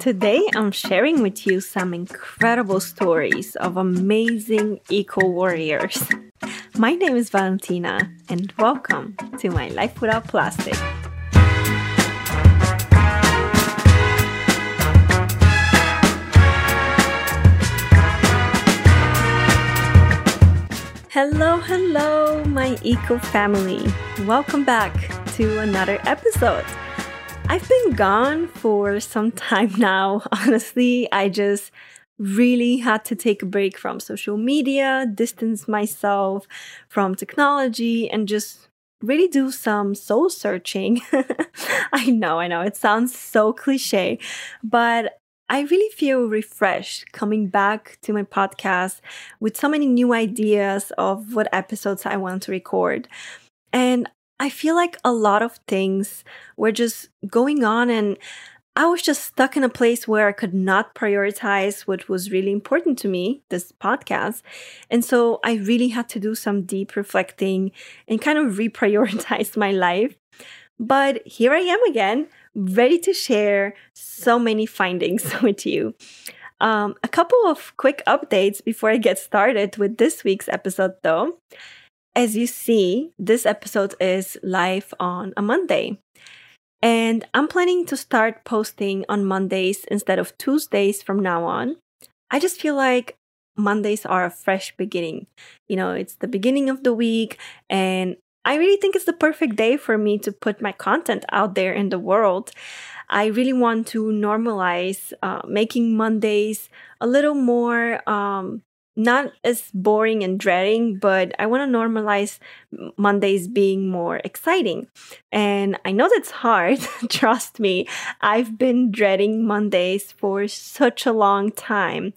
Today, I'm sharing with you some incredible stories of amazing eco warriors. My name is Valentina, and welcome to my Life Without Plastic. Hello, hello, my eco family. Welcome back to another episode. I've been gone for some time now. Honestly, I just really had to take a break from social media, distance myself from technology, and just really do some soul searching. I know, I know, it sounds so cliche, but I really feel refreshed coming back to my podcast with so many new ideas of what episodes I want to record. And I feel like a lot of things were just going on and I was just stuck in a place where I could not prioritize what was really important to me, this podcast. And so I really had to do some deep reflecting and kind of reprioritize my life. But here I am again, ready to share so many findings with you. Um, a couple of quick updates before I get started with this week's episode, though. As you see, this episode is live on a Monday. And I'm planning to start posting on Mondays instead of Tuesdays from now on. I just feel like Mondays are a fresh beginning. You know, it's the beginning of the week, and I really think it's the perfect day for me to put my content out there in the world. I really want to normalize uh, making Mondays a little more um, not as boring and dreading, but I want to normalize Mondays being more exciting. And I know that's hard. Trust me, I've been dreading Mondays for such a long time.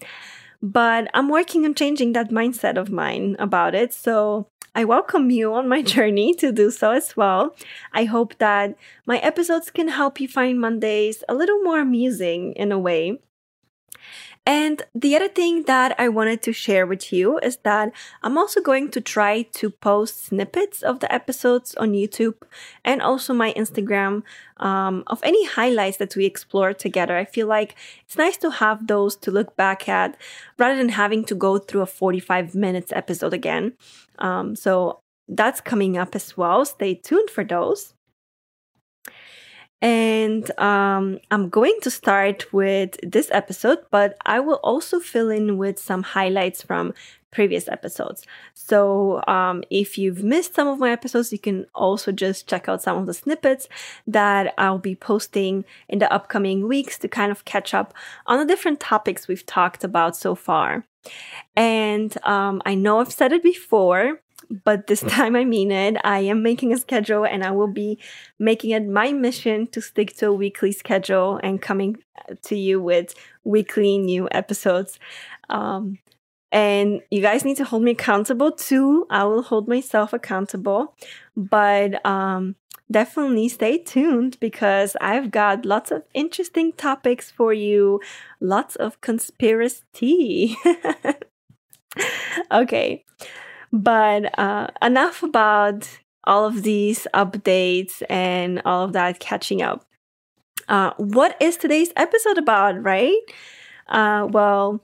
But I'm working on changing that mindset of mine about it. So I welcome you on my journey to do so as well. I hope that my episodes can help you find Mondays a little more amusing in a way. And the other thing that I wanted to share with you is that I'm also going to try to post snippets of the episodes on YouTube and also my Instagram um, of any highlights that we explore together. I feel like it's nice to have those to look back at rather than having to go through a 45 minutes episode again. Um, so that's coming up as well. Stay tuned for those. And um, I'm going to start with this episode, but I will also fill in with some highlights from previous episodes. So um, if you've missed some of my episodes, you can also just check out some of the snippets that I'll be posting in the upcoming weeks to kind of catch up on the different topics we've talked about so far. And um, I know I've said it before, but this time I mean it. I am making a schedule and I will be making it my mission to stick to a weekly schedule and coming to you with weekly new episodes. Um, and you guys need to hold me accountable too. I will hold myself accountable, but um, definitely stay tuned because I've got lots of interesting topics for you, lots of conspiracy. okay. But uh, enough about all of these updates and all of that catching up. Uh, what is today's episode about, right? Uh, well,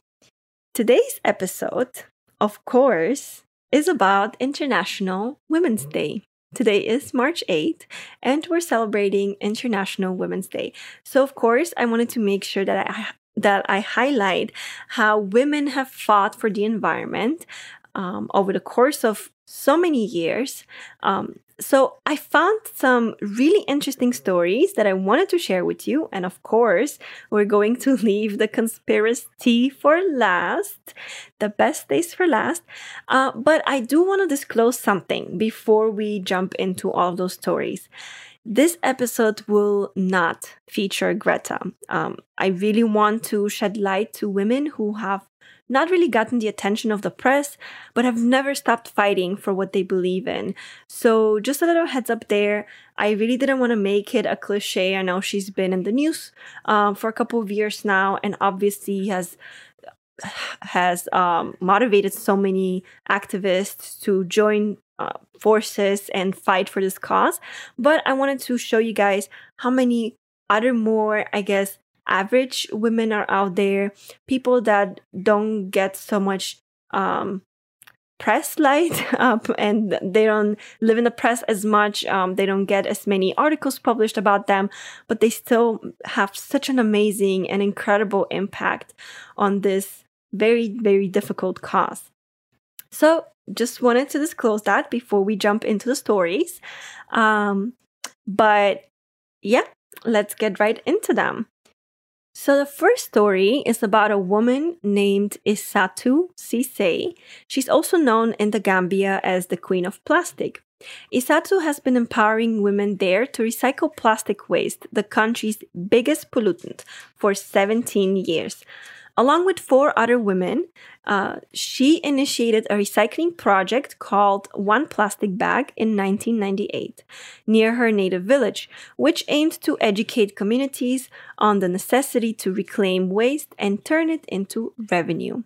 today's episode, of course, is about International Women's Day. Today is March 8th, and we're celebrating International Women's Day. So, of course, I wanted to make sure that I that I highlight how women have fought for the environment, um, over the course of so many years. Um, so I found some really interesting stories that I wanted to share with you. And of course, we're going to leave the conspiracy for last, the best days for last. Uh, but I do want to disclose something before we jump into all those stories. This episode will not feature Greta. Um, I really want to shed light to women who have not really gotten the attention of the press, but have never stopped fighting for what they believe in. So, just a little heads up there. I really didn't want to make it a cliche. I know she's been in the news um, for a couple of years now, and obviously has has um, motivated so many activists to join uh, forces and fight for this cause. But I wanted to show you guys how many other more, I guess, average women are out there, people that don't get so much um, press light up and they don't live in the press as much. Um, they don't get as many articles published about them, but they still have such an amazing and incredible impact on this very, very difficult cause. So, just wanted to disclose that before we jump into the stories. Um, but yeah, let's get right into them. So, the first story is about a woman named Isatou Ceesay. She's also known in the Gambia as the Queen of Plastic. Isatou has been empowering women there to recycle plastic waste, the country's biggest pollutant, for 17 years. Along with four other women, uh, she initiated a recycling project called One Plastic Bag in 1998 near her native village, which aimed to educate communities on the necessity to reclaim waste and turn it into revenue.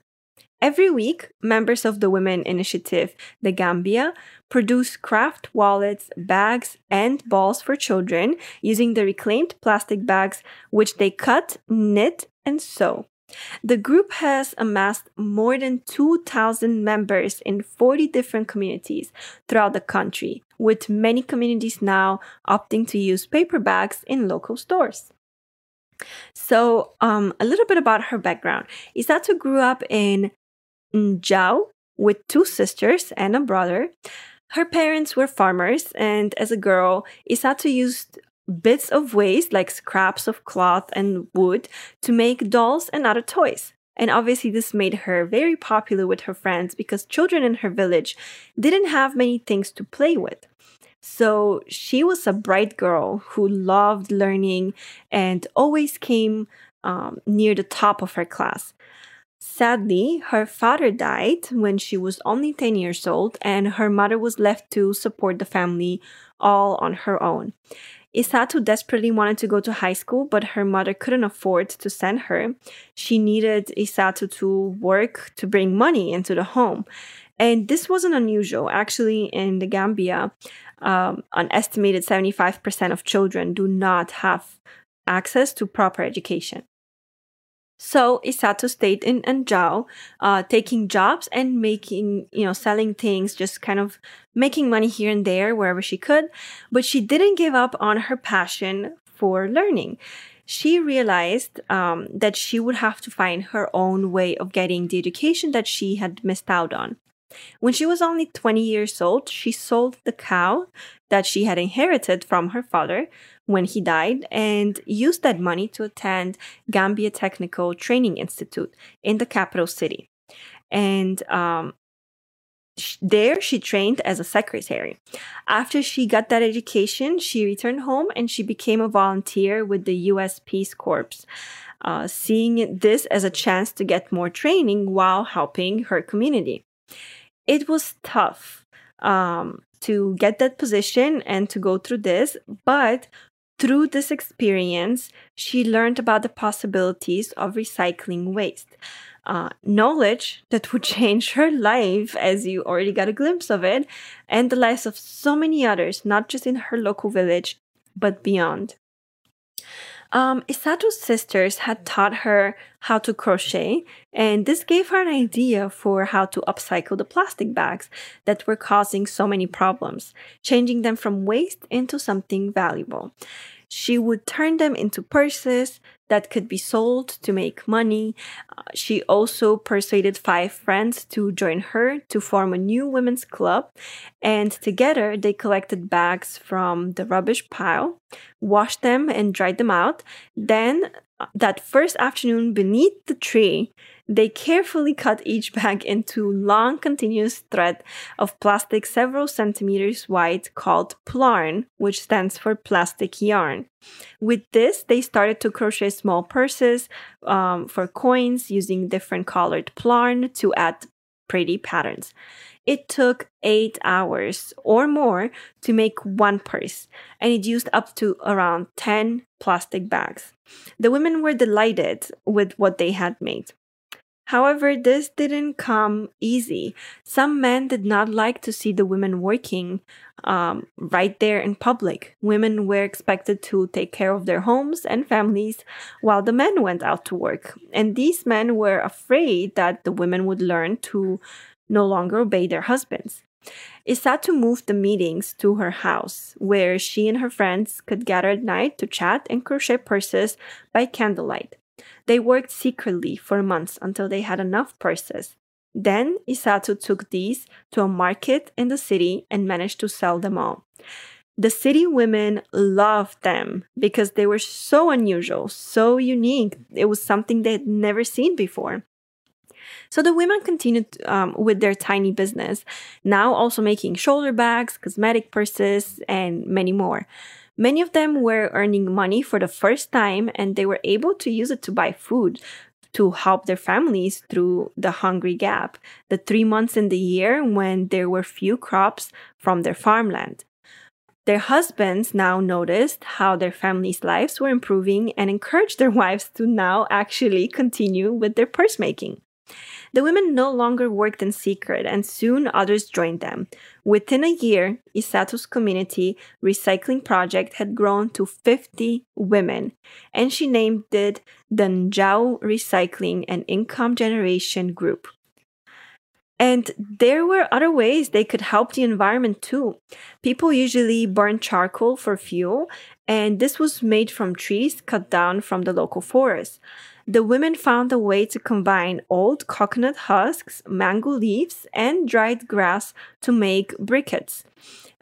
Every week, members of the Women Initiative, the Gambia, produce craft wallets, bags, and balls for children using the reclaimed plastic bags, which they cut, knit, and sew. The group has amassed more than 2,000 members in 40 different communities throughout the country, with many communities now opting to use paper bags in local stores. So, um, a little bit about her background. Isatou grew up in Njau with two sisters and a brother. Her parents were farmers, and as a girl, Isatou used bits of waste like scraps of cloth and wood to make dolls and other toys. And obviously, this made her very popular with her friends because children in her village didn't have many things to play with. So she was a bright girl who loved learning and always came um, near the top of her class. Sadly, her father died when she was only 10 years old, and her mother was left to support the family all on her own. Isatou desperately wanted to go to high school, but her mother couldn't afford to send her. She needed Isatou to work to bring money into the home. And this wasn't unusual. Actually, in the Gambia, um, an estimated 75% of children do not have access to proper education. So Isatou stayed in Njau, uh, taking jobs and making, you know, selling things, just kind of making money here and there wherever she could. But she didn't give up on her passion for learning. She realized um, that she would have to find her own way of getting the education that she had missed out on. When she was only 20 years old, she sold the cow that she had inherited from her father when he died and used that money to attend Gambia Technical Training Institute in the capital city. And um, there she trained as a secretary. After she got that education, she returned home and she became a volunteer with the US Peace Corps, uh, seeing this as a chance to get more training while helping her community. It was tough um, to get that position and to go through this, but through this experience, she learned about the possibilities of recycling waste. Uh, knowledge that would change her life, as you already got a glimpse of it, and the lives of so many others, not just in her local village, but beyond. Um, Isatou's sisters had taught her how to crochet, and this gave her an idea for how to upcycle the plastic bags that were causing so many problems, changing them from waste into something valuable. She would turn them into purses that could be sold to make money. Uh, she also persuaded five friends to join her to form a new women's club. And together they collected bags from the rubbish pile, washed them, and dried them out. Then, uh, that first afternoon beneath the tree, they carefully cut each bag into long continuous thread of plastic several centimeters wide called plarn, which stands for plastic yarn. With this, they started to crochet small purses um, for coins using different colored plarn to add pretty patterns. It took eight hours or more to make one purse, and it used up to around 10 plastic bags. The women were delighted with what they had made. However, this didn't come easy. Some men did not like to see the women working um, right there in public. Women were expected to take care of their homes and families while the men went out to work. And these men were afraid that the women would learn to no longer obey their husbands. Isatou moved the meetings to her house, where she and her friends could gather at night to chat and crochet purses by candlelight. They worked secretly for months until they had enough purses. Then Isatou took these to a market in the city and managed to sell them all. The city women loved them because they were so unusual, so unique. It was something they had never seen before. So the women continued um, with their tiny business, now also making shoulder bags, cosmetic purses, and many more. Many of them were earning money for the first time and they were able to use it to buy food to help their families through the hungry gap, the three months in the year when there were few crops from their farmland. Their husbands now noticed how their families' lives were improving and encouraged their wives to now actually continue with their purse making. The women no longer worked in secret, and soon others joined them. Within a year, Isatou's community recycling project had grown to 50 women, and she named it the Njau Recycling and Income Generation Group. And there were other ways they could help the environment too. People usually burn charcoal for fuel, and this was made from trees cut down from the local forest the women found a way to combine old coconut husks, mango leaves, and dried grass to make briquettes.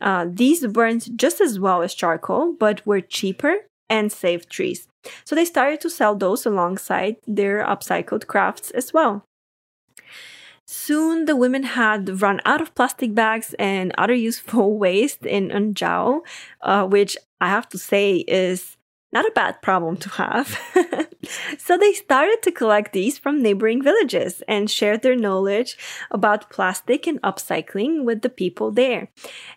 Uh, these burned just as well as charcoal, but were cheaper and saved trees. So they started to sell those alongside their upcycled crafts as well. Soon the women had run out of plastic bags and other useful waste in Njau, uh, which I have to say is not a bad problem to have. so they started to collect these from neighboring villages and shared their knowledge about plastic and upcycling with the people there.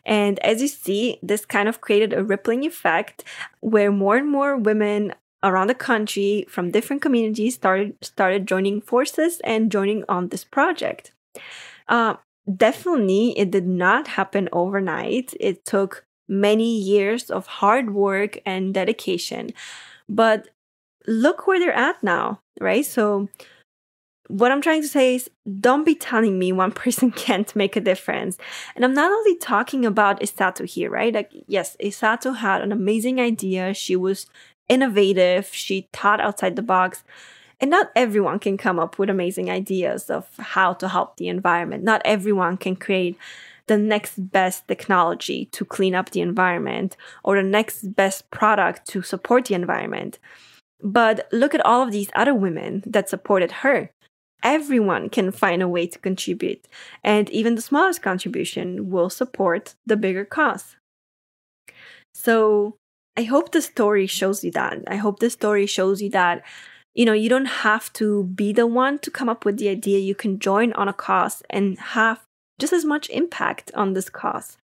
And as you see, this kind of created a rippling effect where more and more women around the country from different communities started started joining forces and joining on this project. Uh, definitely, it did not happen overnight. It took many years of hard work and dedication. But look where they're at now, right? So, what I'm trying to say is don't be telling me one person can't make a difference. And I'm not only talking about Isatou here, right? Like, yes, Isatou had an amazing idea. She was innovative, she thought outside the box. And not everyone can come up with amazing ideas of how to help the environment. Not everyone can create the next best technology to clean up the environment or the next best product to support the environment. But look at all of these other women that supported her. Everyone can find a way to contribute, and even the smallest contribution will support the bigger cause. So, I hope the story shows you that. I hope the story shows you that you know, you don't have to be the one to come up with the idea. You can join on a cause and have just as much impact on this cause.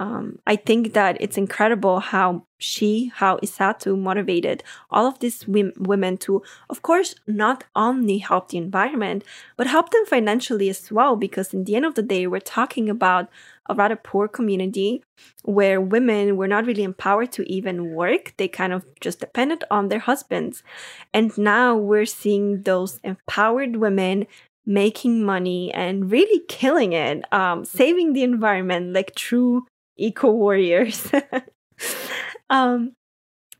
Um, I think that it's incredible how she, how Isatou motivated all of these women to, of course, not only help the environment, but help them financially as well. Because in the end of the day, we're talking about a rather poor community where women were not really empowered to even work. They kind of just depended on their husbands. And now we're seeing those empowered women making money and really killing it, um, saving the environment like true eco warriors. um,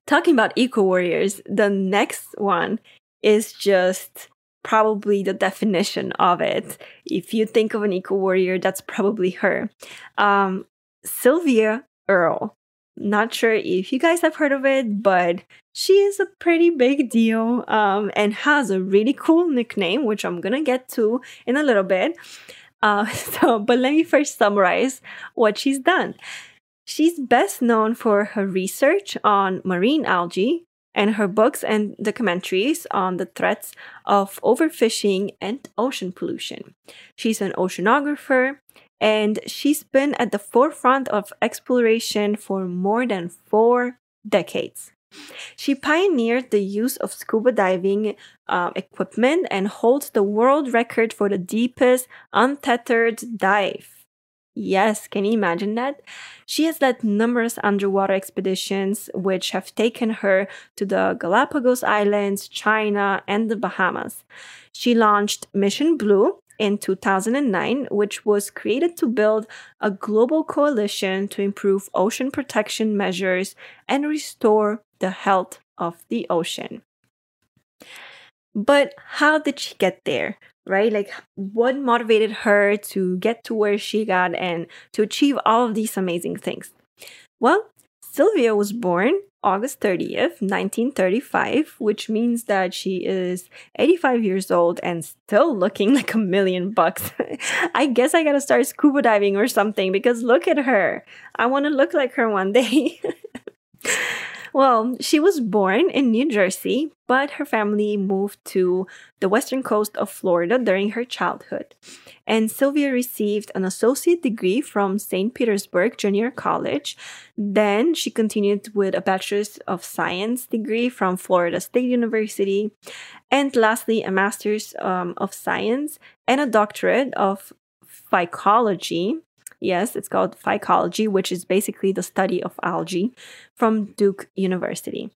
talking about eco warriors, the next one is just probably the definition of it. If you think of an eco warrior, that's probably her. Um, Sylvia Earle. Not sure if you guys have heard of it, but she is a pretty big deal um, and has a really cool nickname, which I'm gonna get to in a little bit. Uh, so, but let me first summarize what she's done. She's best known for her research on marine algae and her books and documentaries on the threats of overfishing and ocean pollution. She's an oceanographer, and she's been at the forefront of exploration for more than four decades. She pioneered the use of scuba diving uh, equipment and holds the world record for the deepest untethered dive. Yes, can you imagine that? She has led numerous underwater expeditions, which have taken her to the Galapagos Islands, China, and the Bahamas. She launched Mission Blue in 2009, which was created to build a global coalition to improve ocean protection measures and restore the health of the ocean. But how did she get there? right? Like, what motivated her to get to where she got and to achieve all of these amazing things? Well, Sylvia was born August 30th, 1935, which means that she is 85 years old and still looking like a million bucks. I guess I gotta start scuba diving or something because look at her. I wanna look like her one day. Well, she was born in New Jersey, but her family moved to the western coast of Florida during her childhood. And Sylvia received an associate degree from St. Petersburg Junior College. Then she continued with a bachelor's of science degree from Florida State University. And lastly, a master's um, of science and a doctorate of phycology Yes, it's called phycology, which is basically the study of algae from Duke University.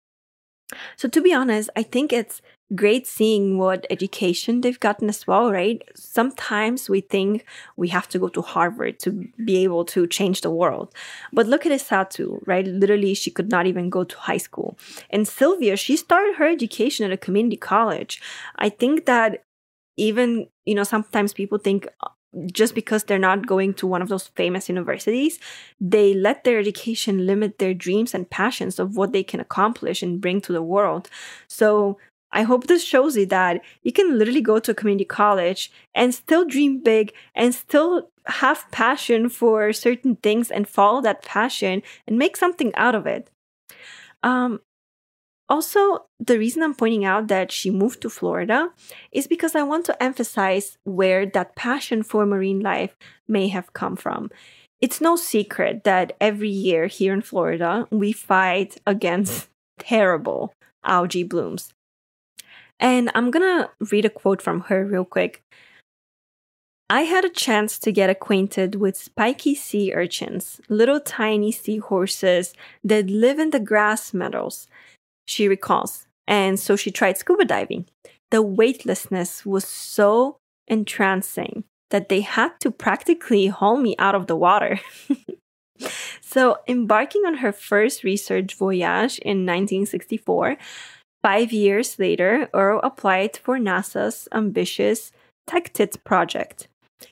So, to be honest, I think it's great seeing what education they've gotten as well, right? Sometimes we think we have to go to Harvard to be able to change the world. But look at Esatu, right? Literally, she could not even go to high school. And Sylvia, she started her education at a community college. I think that even, you know, sometimes people think just because they're not going to one of those famous universities, they let their education limit their dreams and passions of what they can accomplish and bring to the world. So I hope this shows you that you can literally go to a community college and still dream big and still have passion for certain things and follow that passion and make something out of it. Um, also, the reason I'm pointing out that she moved to Florida is because I want to emphasize where that passion for marine life may have come from. It's no secret that every year here in Florida, we fight against terrible algae blooms. And I'm gonna read a quote from her real quick. I had a chance to get acquainted with spiky sea urchins, little tiny seahorses that live in the grass meadows she recalls. And so she tried scuba diving. The weightlessness was so entrancing that they had to practically haul me out of the water. so, embarking on her first research voyage in 1964, five years later, Earle applied for NASA's ambitious Tektite project,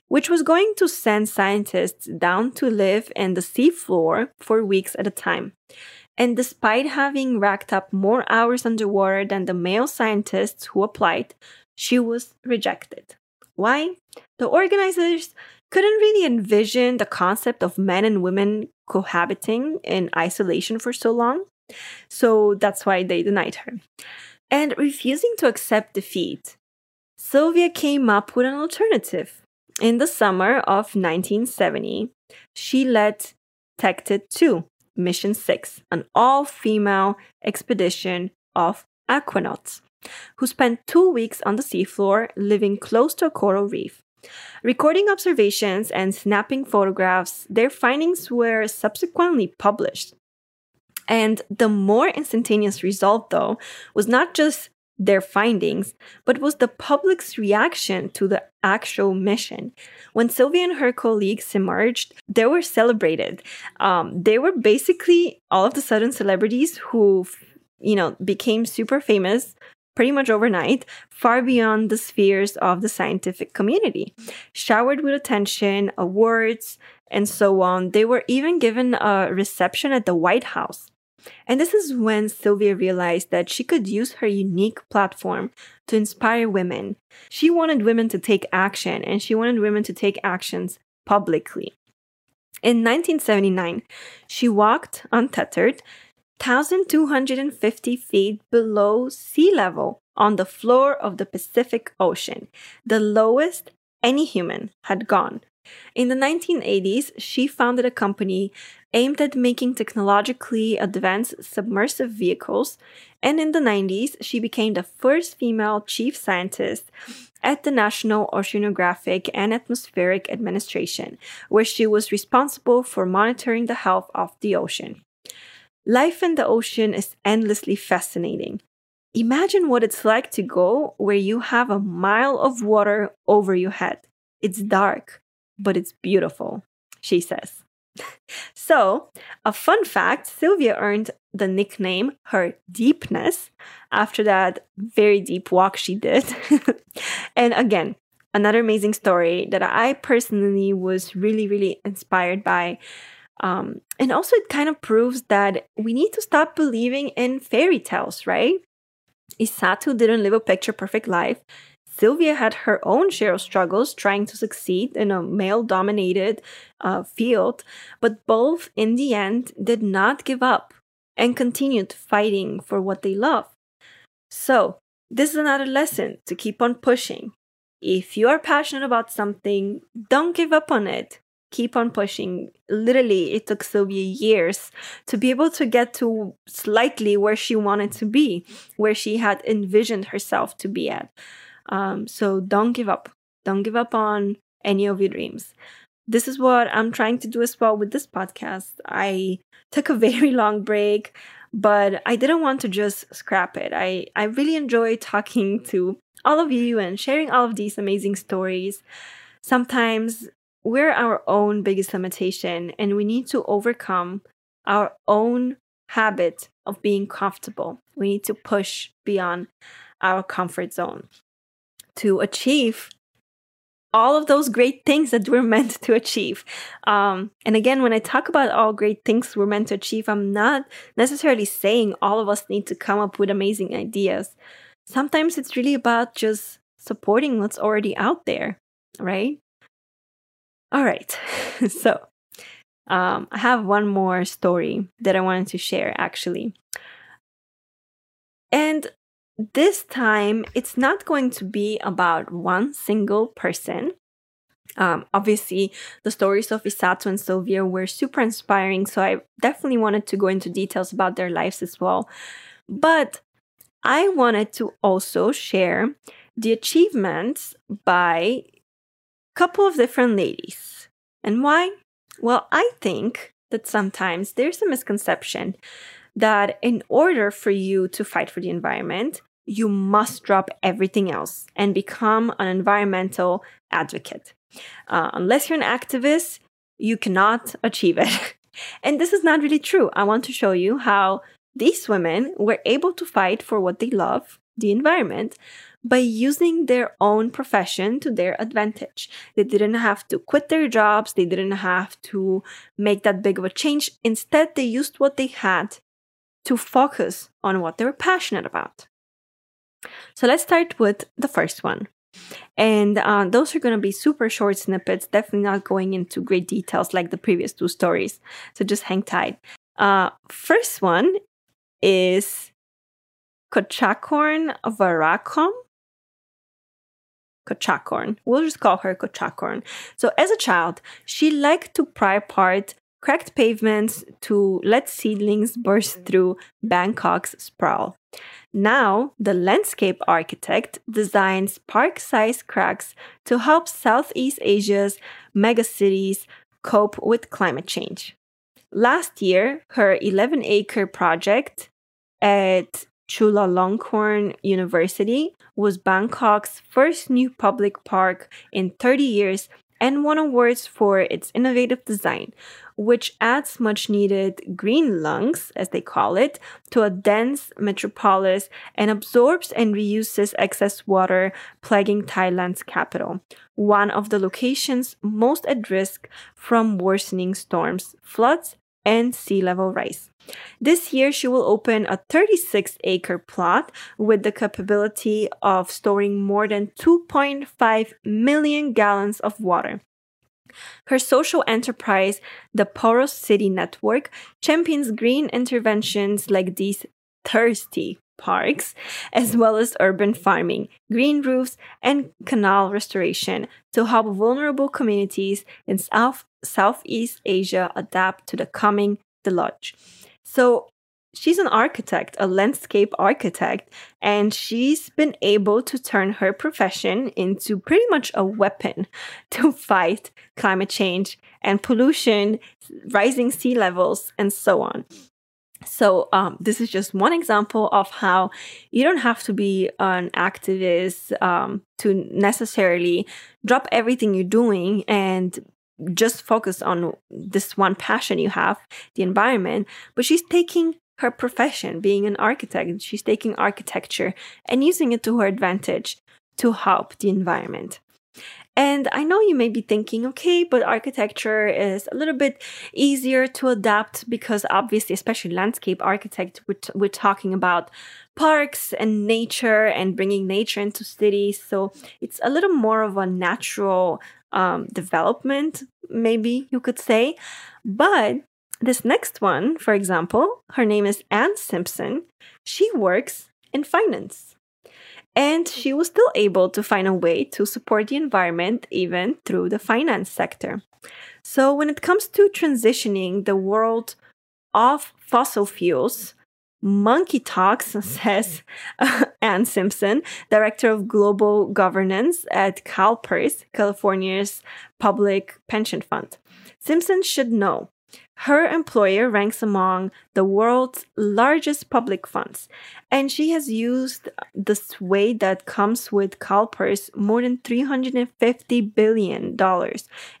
which was going to send scientists down to live in the seafloor for weeks at a time. And despite having racked up more hours underwater than the male scientists who applied, she was rejected. Why? The organizers couldn't really envision the concept of men and women cohabiting in isolation for so long. So that's why they denied her. And refusing to accept defeat, Sylvia came up with an alternative. In the summer of 1970, she led Tektite 2, Mission 6, an all female expedition of aquanauts who spent two weeks on the seafloor living close to a coral reef. Recording observations and snapping photographs, their findings were subsequently published. And the more instantaneous result, though, was not just their findings, but was the public's reaction to the actual mission. When Sylvia and her colleagues emerged, they were celebrated. Um, they were basically all of the sudden celebrities who, you know, became super famous pretty much overnight, far beyond the spheres of the scientific community. Showered with attention, awards, and so on. They were even given a reception at the White House. And this is when Sylvia realized that she could use her unique platform to inspire women. She wanted women to take action, and she wanted women to take actions publicly. In 1979, she walked untethered 1,250 feet below sea level on the floor of the Pacific Ocean, the lowest any human had gone In the 1980s, she founded a company aimed at making technologically advanced submersive vehicles, and in the 90s, she became the first female chief scientist at the National Oceanographic and Atmospheric Administration, where she was responsible for monitoring the health of the ocean. Life in the ocean is endlessly fascinating. Imagine what it's like to go where you have a mile of water over your head. It's dark, but it's beautiful, she says. so, a fun fact Sylvia earned the nickname her deepness after that very deep walk she did. and again, another amazing story that I personally was really, really inspired by. Um, and also, it kind of proves that we need to stop believing in fairy tales, right? Isatou didn't live a picture perfect life. Sylvia had her own share of struggles trying to succeed in a male dominated uh, field, but both in the end did not give up and continued fighting for what they love. So, this is another lesson to keep on pushing. If you are passionate about something, don't give up on it keep on pushing. Literally, it took Sylvia years to be able to get to slightly where she wanted to be, where she had envisioned herself to be at. Um, so don't give up. Don't give up on any of your dreams. This is what I'm trying to do as well with this podcast. I took a very long break, but I didn't want to just scrap it. I, I really enjoy talking to all of you and sharing all of these amazing stories. Sometimes we're our own biggest limitation and we need to overcome our own habit of being comfortable. We need to push beyond our comfort zone to achieve all of those great things that we're meant to achieve. Um, and again, when I talk about all great things we're meant to achieve, I'm not necessarily saying all of us need to come up with amazing ideas. Sometimes it's really about just supporting what's already out there, right? All right. so, um, I have one more story that I wanted to share actually. And this time, it's not going to be about one single person. Um, obviously, the stories of Isatou and Sylvia were super inspiring, so I definitely wanted to go into details about their lives as well. But I wanted to also share the achievements by a couple of different ladies. And why? Well, I think that sometimes there's a misconception that in order for you to fight for the environment, you must drop everything else and become an environmental advocate. Uh, unless you're an activist, you cannot achieve it. and this is not really true. I want to show you how these women were able to fight for what they love, the environment, by using their own profession to their advantage. They didn't have to quit their jobs, they didn't have to make that big of a change. Instead, they used what they had to focus on what they were passionate about. So let's start with the first one. And uh, those are going to be super short snippets, definitely not going into great details like the previous two stories. So just hang tight. Uh, first one is Kotchakorn Voraakhom. Kotchakorn. We'll just call her Kotchakorn. So, as a child, she liked to pry apart cracked pavements to let seedlings burst through Bangkok's sprawl. Now, the landscape architect designs park sized cracks to help Southeast Asia's megacities cope with climate change. Last year, her 11 acre project at Chulalongkorn University was Bangkok's first new public park in 30 years and won awards for its innovative design, which adds much needed green lungs, as they call it, to a dense metropolis and absorbs and reuses excess water plaguing Thailand's capital, one of the locations most at risk from worsening storms, floods, and sea level rise. This year, she will open a 36 acre plot with the capability of storing more than 2.5 million gallons of water. Her social enterprise, the Porous City Network, champions green interventions like these thirsty parks, as well as urban farming, green roofs, and canal restoration to help vulnerable communities in South Southeast Asia adapt to the coming deluge. So she's an architect, a landscape architect, and she's been able to turn her profession into pretty much a weapon to fight climate change and pollution, rising sea levels, and so on. So, um, this is just one example of how you don't have to be an activist um, to necessarily drop everything you're doing and just focus on this one passion you have, the environment. But she's taking her profession, being an architect, she's taking architecture and using it to her advantage to help the environment. And I know you may be thinking, okay, but architecture is a little bit easier to adapt because obviously, especially landscape architect, we're, t- we're talking about parks and nature and bringing nature into cities. So it's a little more of a natural um, development, maybe you could say. But this next one, for example, her name is Anne Simpson. She works in finance. And she was still able to find a way to support the environment even through the finance sector. So, when it comes to transitioning the world off fossil fuels, Monkey Talks, says Anne Simpson, Director of Global Governance at CalPERS, California's public pension fund. Simpson should know her employer ranks among the world's largest public funds, and she has used the sway that comes with CalPERS more than $350 billion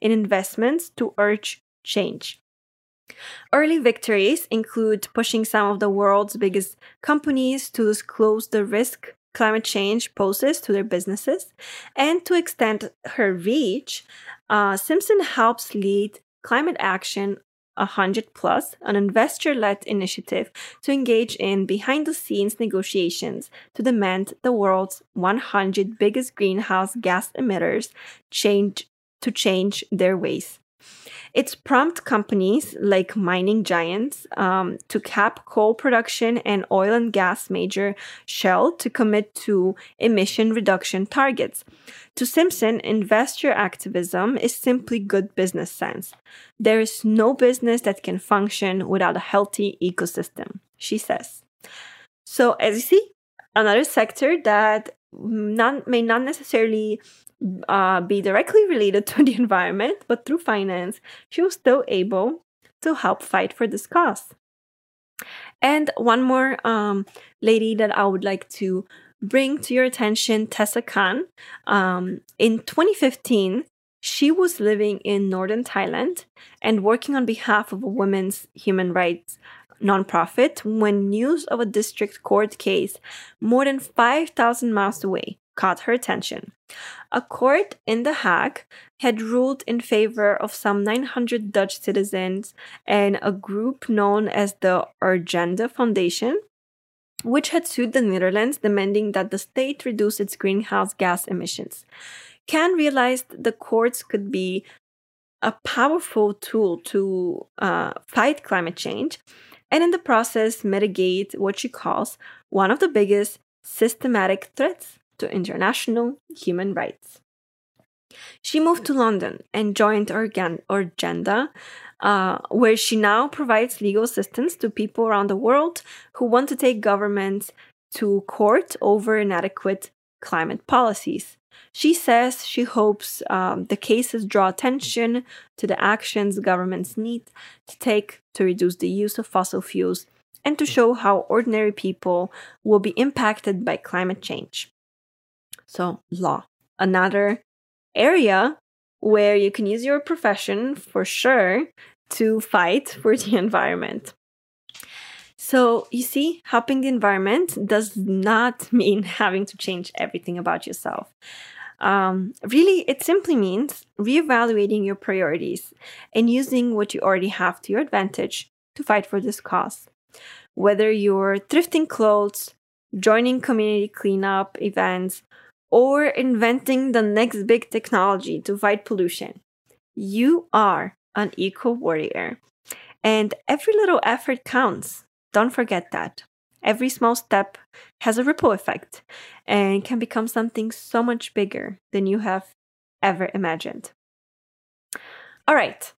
in investments to urge change. Early victories include pushing some of the world's biggest companies to disclose the risk climate change poses to their businesses and to extend her reach. Uh, Simpson helps lead climate action 100 Plus, an investor led initiative to engage in behind the scenes negotiations to demand the world's 100 biggest greenhouse gas emitters change to change their ways. It's prompt companies like mining giants um, to cap coal production and oil and gas major Shell to commit to emission reduction targets. To Simpson, investor activism is simply good business sense. There is no business that can function without a healthy ecosystem, she says. So, as you see, another sector that not, may not necessarily uh, be directly related to the environment, but through finance, she was still able to help fight for this cause. And one more um, lady that I would like to bring to your attention, Tessa Khan. Um, in 2015, she was living in northern Thailand and working on behalf of a women's human rights nonprofit when news of a district court case more than 5,000 miles away caught her attention. A court in The Hague had ruled in favor of some 900 Dutch citizens and a group known as the Urgenda Foundation, which had sued the Netherlands demanding that the state reduce its greenhouse gas emissions. Khan realized the courts could be a powerful tool to uh, fight climate change and in the process mitigate what she calls one of the biggest systematic threats to international human rights. She moved to London and joined Urgenda, uh, where she now provides legal assistance to people around the world who want to take governments to court over inadequate climate policies. She says she hopes um, the cases draw attention to the actions governments need to take to reduce the use of fossil fuels and to show how ordinary people will be impacted by climate change. So, law, another area where you can use your profession for sure to fight for the environment. So, you see, helping the environment does not mean having to change everything about yourself. Um, really, it simply means reevaluating your priorities and using what you already have to your advantage to fight for this cause. Whether you're thrifting clothes, joining community cleanup events, or inventing the next big technology to fight pollution. You are an eco warrior. And every little effort counts. Don't forget that. Every small step has a ripple effect and can become something so much bigger than you have ever imagined. All right,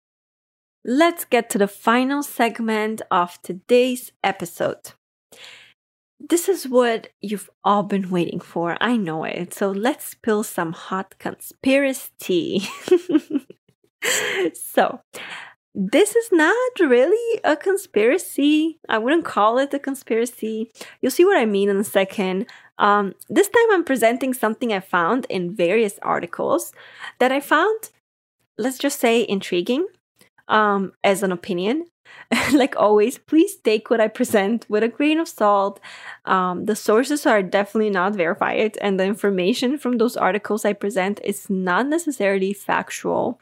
let's get to the final segment of today's episode. This is what you've all been waiting for. I know it. So let's spill some hot conspiracy. Tea. So, this is not really a conspiracy. I wouldn't call it a conspiracy. You'll see what I mean in a second. Um, this time I'm presenting something I found in various articles that I found, let's just say, intriguing um, as an opinion. like always, please take what I present with a grain of salt. Um, the sources are definitely not verified, and the information from those articles I present is not necessarily factual.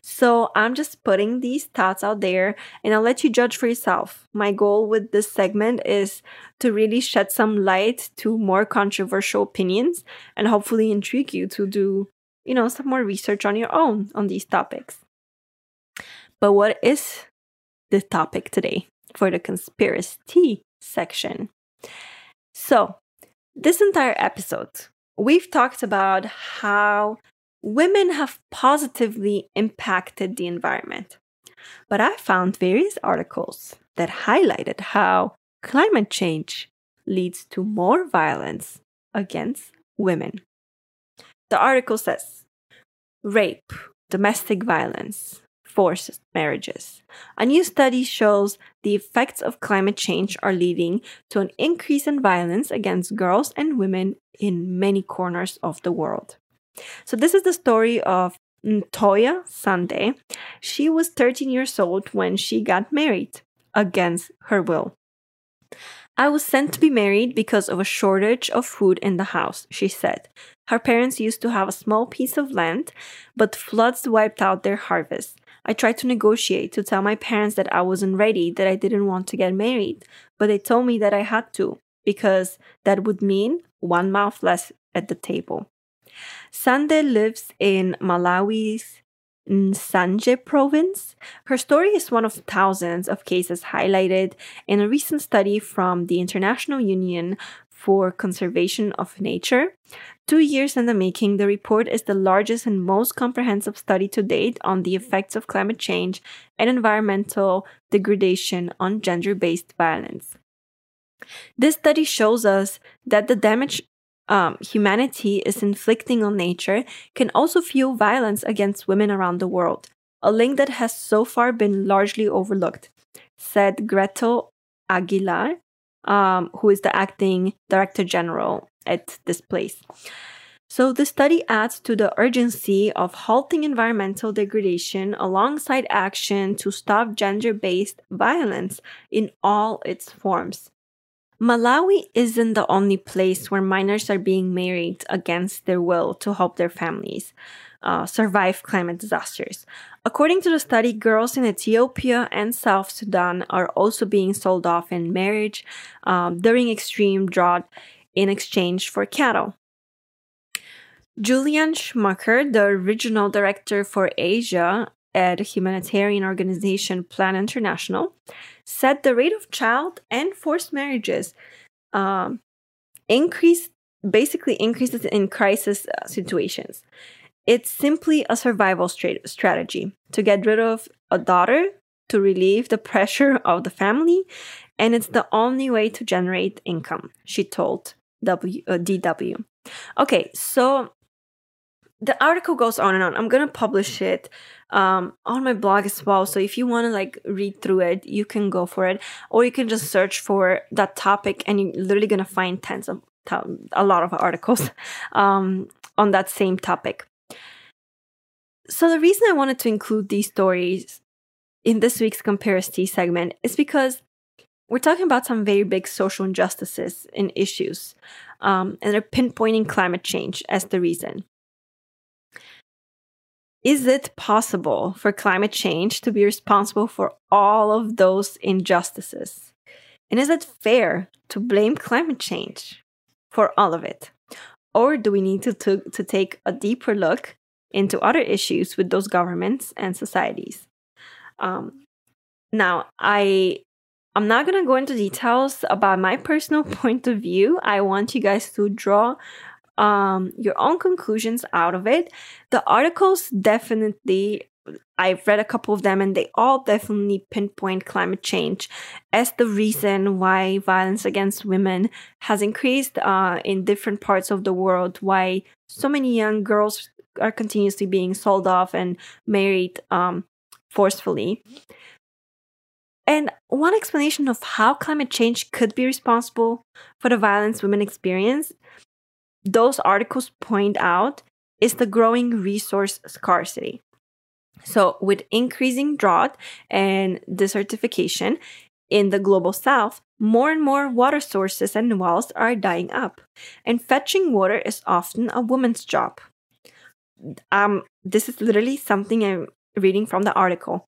So I'm just putting these thoughts out there, and I'll let you judge for yourself. My goal with this segment is to really shed some light to more controversial opinions and hopefully intrigue you to do, you know, some more research on your own on these topics. But what is the topic today for the conspiracy section. So, this entire episode, we've talked about how women have positively impacted the environment. But I found various articles that highlighted how climate change leads to more violence against women. The article says rape, domestic violence, forced marriages. A new study shows the effects of climate change are leading to an increase in violence against girls and women in many corners of the world. So, this is the story of Ntoya Sande. She was 13 years old when she got married against her will. I was sent to be married because of a shortage of food in the house, she said. Her parents used to have a small piece of land, but floods wiped out their harvest. I tried to negotiate to tell my parents that I wasn't ready, that I didn't want to get married, but they told me that I had to because that would mean one mouth less at the table. Sande lives in Malawi's Nsanje province. Her story is one of thousands of cases highlighted in a recent study from the International Union for Conservation of Nature. Two years in the making, the report is the largest and most comprehensive study to date on the effects of climate change and environmental degradation on gender based violence. This study shows us that the damage um, humanity is inflicting on nature can also fuel violence against women around the world, a link that has so far been largely overlooked, said Grethel Aguilar, um, who is the acting director general at this place. So, the study adds to the urgency of halting environmental degradation alongside action to stop gender based violence in all its forms. Malawi isn't the only place where minors are being married against their will to help their families uh, survive climate disasters. According to the study, girls in Ethiopia and South Sudan are also being sold off in marriage um, during extreme drought in exchange for cattle. Julian Schmucker, the regional director for Asia at humanitarian organization Plan International, said the rate of child and forced marriages um, increased basically increases in crisis uh, situations. It's simply a survival stra- strategy to get rid of a daughter to relieve the pressure of the family, and it's the only way to generate income, she told w, uh, DW. Okay, so the article goes on and on. I'm gonna publish it um, on my blog as well. So if you want to like read through it, you can go for it, or you can just search for that topic, and you're literally gonna find tens of a lot of articles um, on that same topic. So the reason I wanted to include these stories in this week's comparison segment is because we're talking about some very big social injustices and issues, um, and they're pinpointing climate change as the reason. Is it possible for climate change to be responsible for all of those injustices? And is it fair to blame climate change for all of it? Or do we need to, to, to take a deeper look into other issues with those governments and societies? Um, now, I I'm not going to go into details about my personal point of view. I want you guys to draw um, your own conclusions out of it. The articles definitely, I've read a couple of them, and they all definitely pinpoint climate change as the reason why violence against women has increased uh, in different parts of the world, why so many young girls are continuously being sold off and married um, forcefully. And one explanation of how climate change could be responsible for the violence women experience, those articles point out, is the growing resource scarcity. So, with increasing drought and desertification in the global south, more and more water sources and wells are dying up, and fetching water is often a woman's job. Um, this is literally something I'm reading from the article.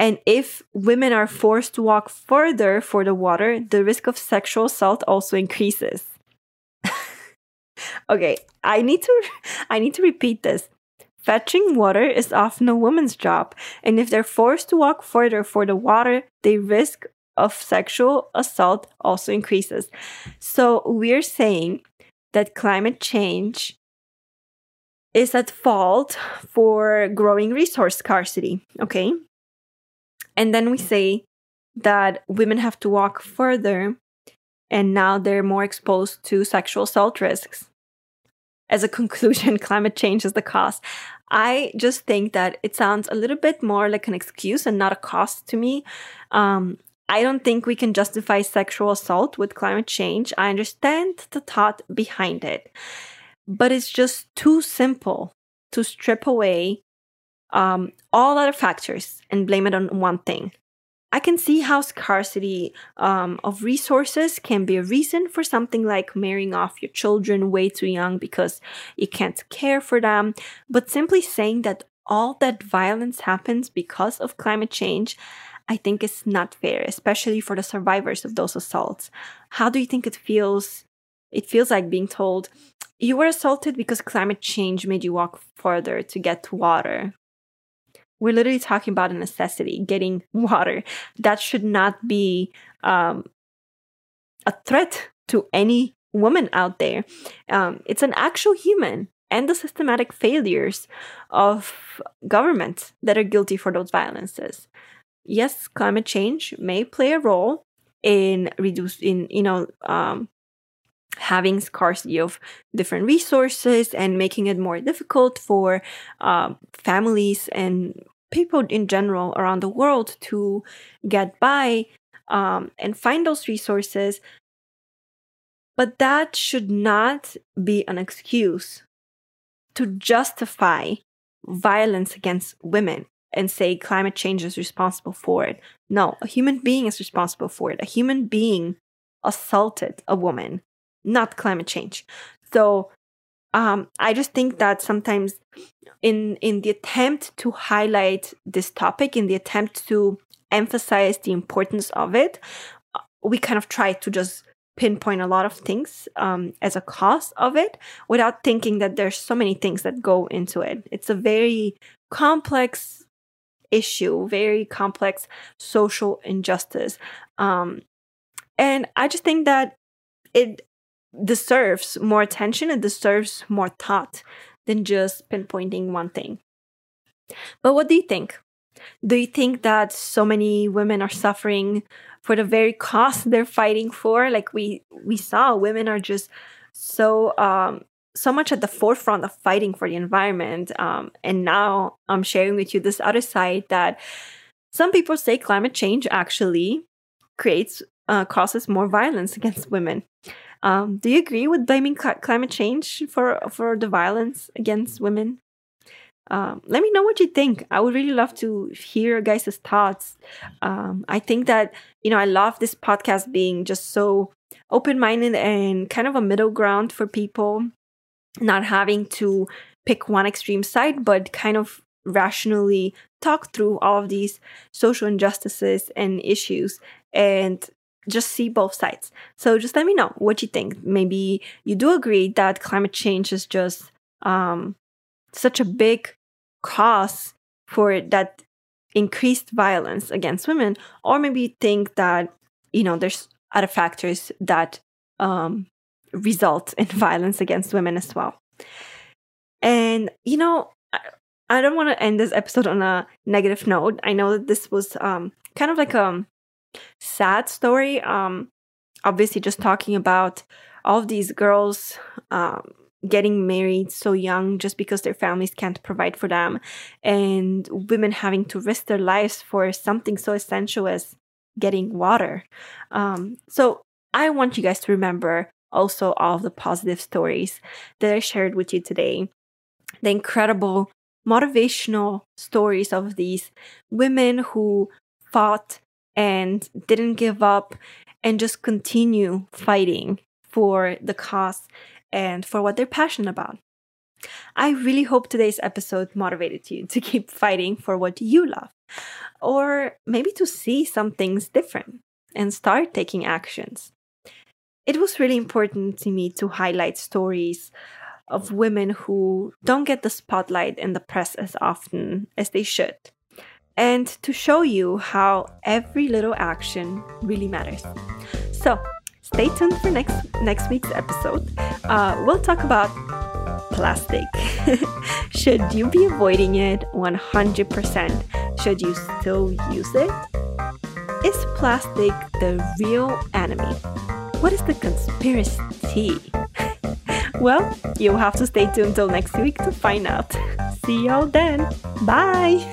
And if women are forced to walk further for the water, the risk of sexual assault also increases. okay, I need to I need to repeat this. Fetching water is often a woman's job, and if they're forced to walk further for the water, the risk of sexual assault also increases. So we're saying that climate change is at fault for growing resource scarcity, okay? And then we say that women have to walk further and now they're more exposed to sexual assault risks. As a conclusion, climate change is the cause. I just think that it sounds a little bit more like an excuse and not a cost to me. Um, I don't think we can justify sexual assault with climate change. I understand the thought behind it, but it's just too simple to strip away um, all other factors and blame it on one thing. I can see how scarcity um, of resources can be a reason for something like marrying off your children way too young because you can't care for them. But simply saying that all that violence happens because of climate change, I think is not fair, especially for the survivors of those assaults. How do you think it feels? It feels like being told you were assaulted because climate change made you walk further to get water. We're literally talking about a necessity, getting water. That should not be um, a threat to any woman out there. Um, it's an actual human and the systematic failures of governments that are guilty for those violences. Yes, climate change may play a role in reduce in you know um, having scarcity of different resources and making it more difficult for uh, families and people in general around the world to get by um, and find those resources. But that should not be an excuse to justify violence against women and say climate change is responsible for it. No, a human being is responsible for it. A human being assaulted a woman, not climate change. So um, I just think that sometimes in in the attempt to highlight this topic, in the attempt to emphasize the importance of it, we kind of try to just pinpoint a lot of things um, as a cause of it without thinking that there's so many things that go into it. It's a very complex issue, very complex social injustice. Um, and I just think that it deserves more attention, and deserves more thought than just pinpointing one thing. But what do you think? Do you think that so many women are suffering for the very cause they're fighting for? Like we we saw, women are just so um, so much at the forefront of fighting for the environment. Um, and now I'm sharing with you this other side that some people say climate change actually creates uh, causes more violence against women. Um, do you agree with blaming cl- climate change for for the violence against women? Um, let me know what you think. I would really love to hear guys' thoughts. Um, I think that you know I love this podcast being just so open minded and kind of a middle ground for people, not having to pick one extreme side, but kind of rationally talk through all of these social injustices and issues and just see both sides. So just let me know what you think. Maybe you do agree that climate change is just um, such a big cause for that increased violence against women, or maybe you think that, you know, there's other factors that um, result in violence against women as well. And, you know, I, don't want to end this episode on a negative note. I know that this was um, kind of like a sad story. Um, obviously, just talking about all of these girls um, getting married so young just because their families can't provide for them, and women having to risk their lives for something so essential as getting water. Um, so, I want you guys to remember also all of the positive stories that I shared with you today. The incredible motivational stories of these women who fought and didn't give up and just continue fighting for the cause and for what they're passionate about. I really hope today's episode motivated you to keep fighting for what you love, or maybe to see some things different and start taking actions it was really important to me to highlight stories of women who don't get the spotlight in the press as often as they should, and to show you how every little action really matters. So, stay tuned for next next week's episode. Uh, we'll talk about plastic. should you be avoiding it 100%? Should you still use it? Is plastic the real enemy? What is the conspiracy? well, you'll have to stay tuned till next week to find out. See y'all then. Bye.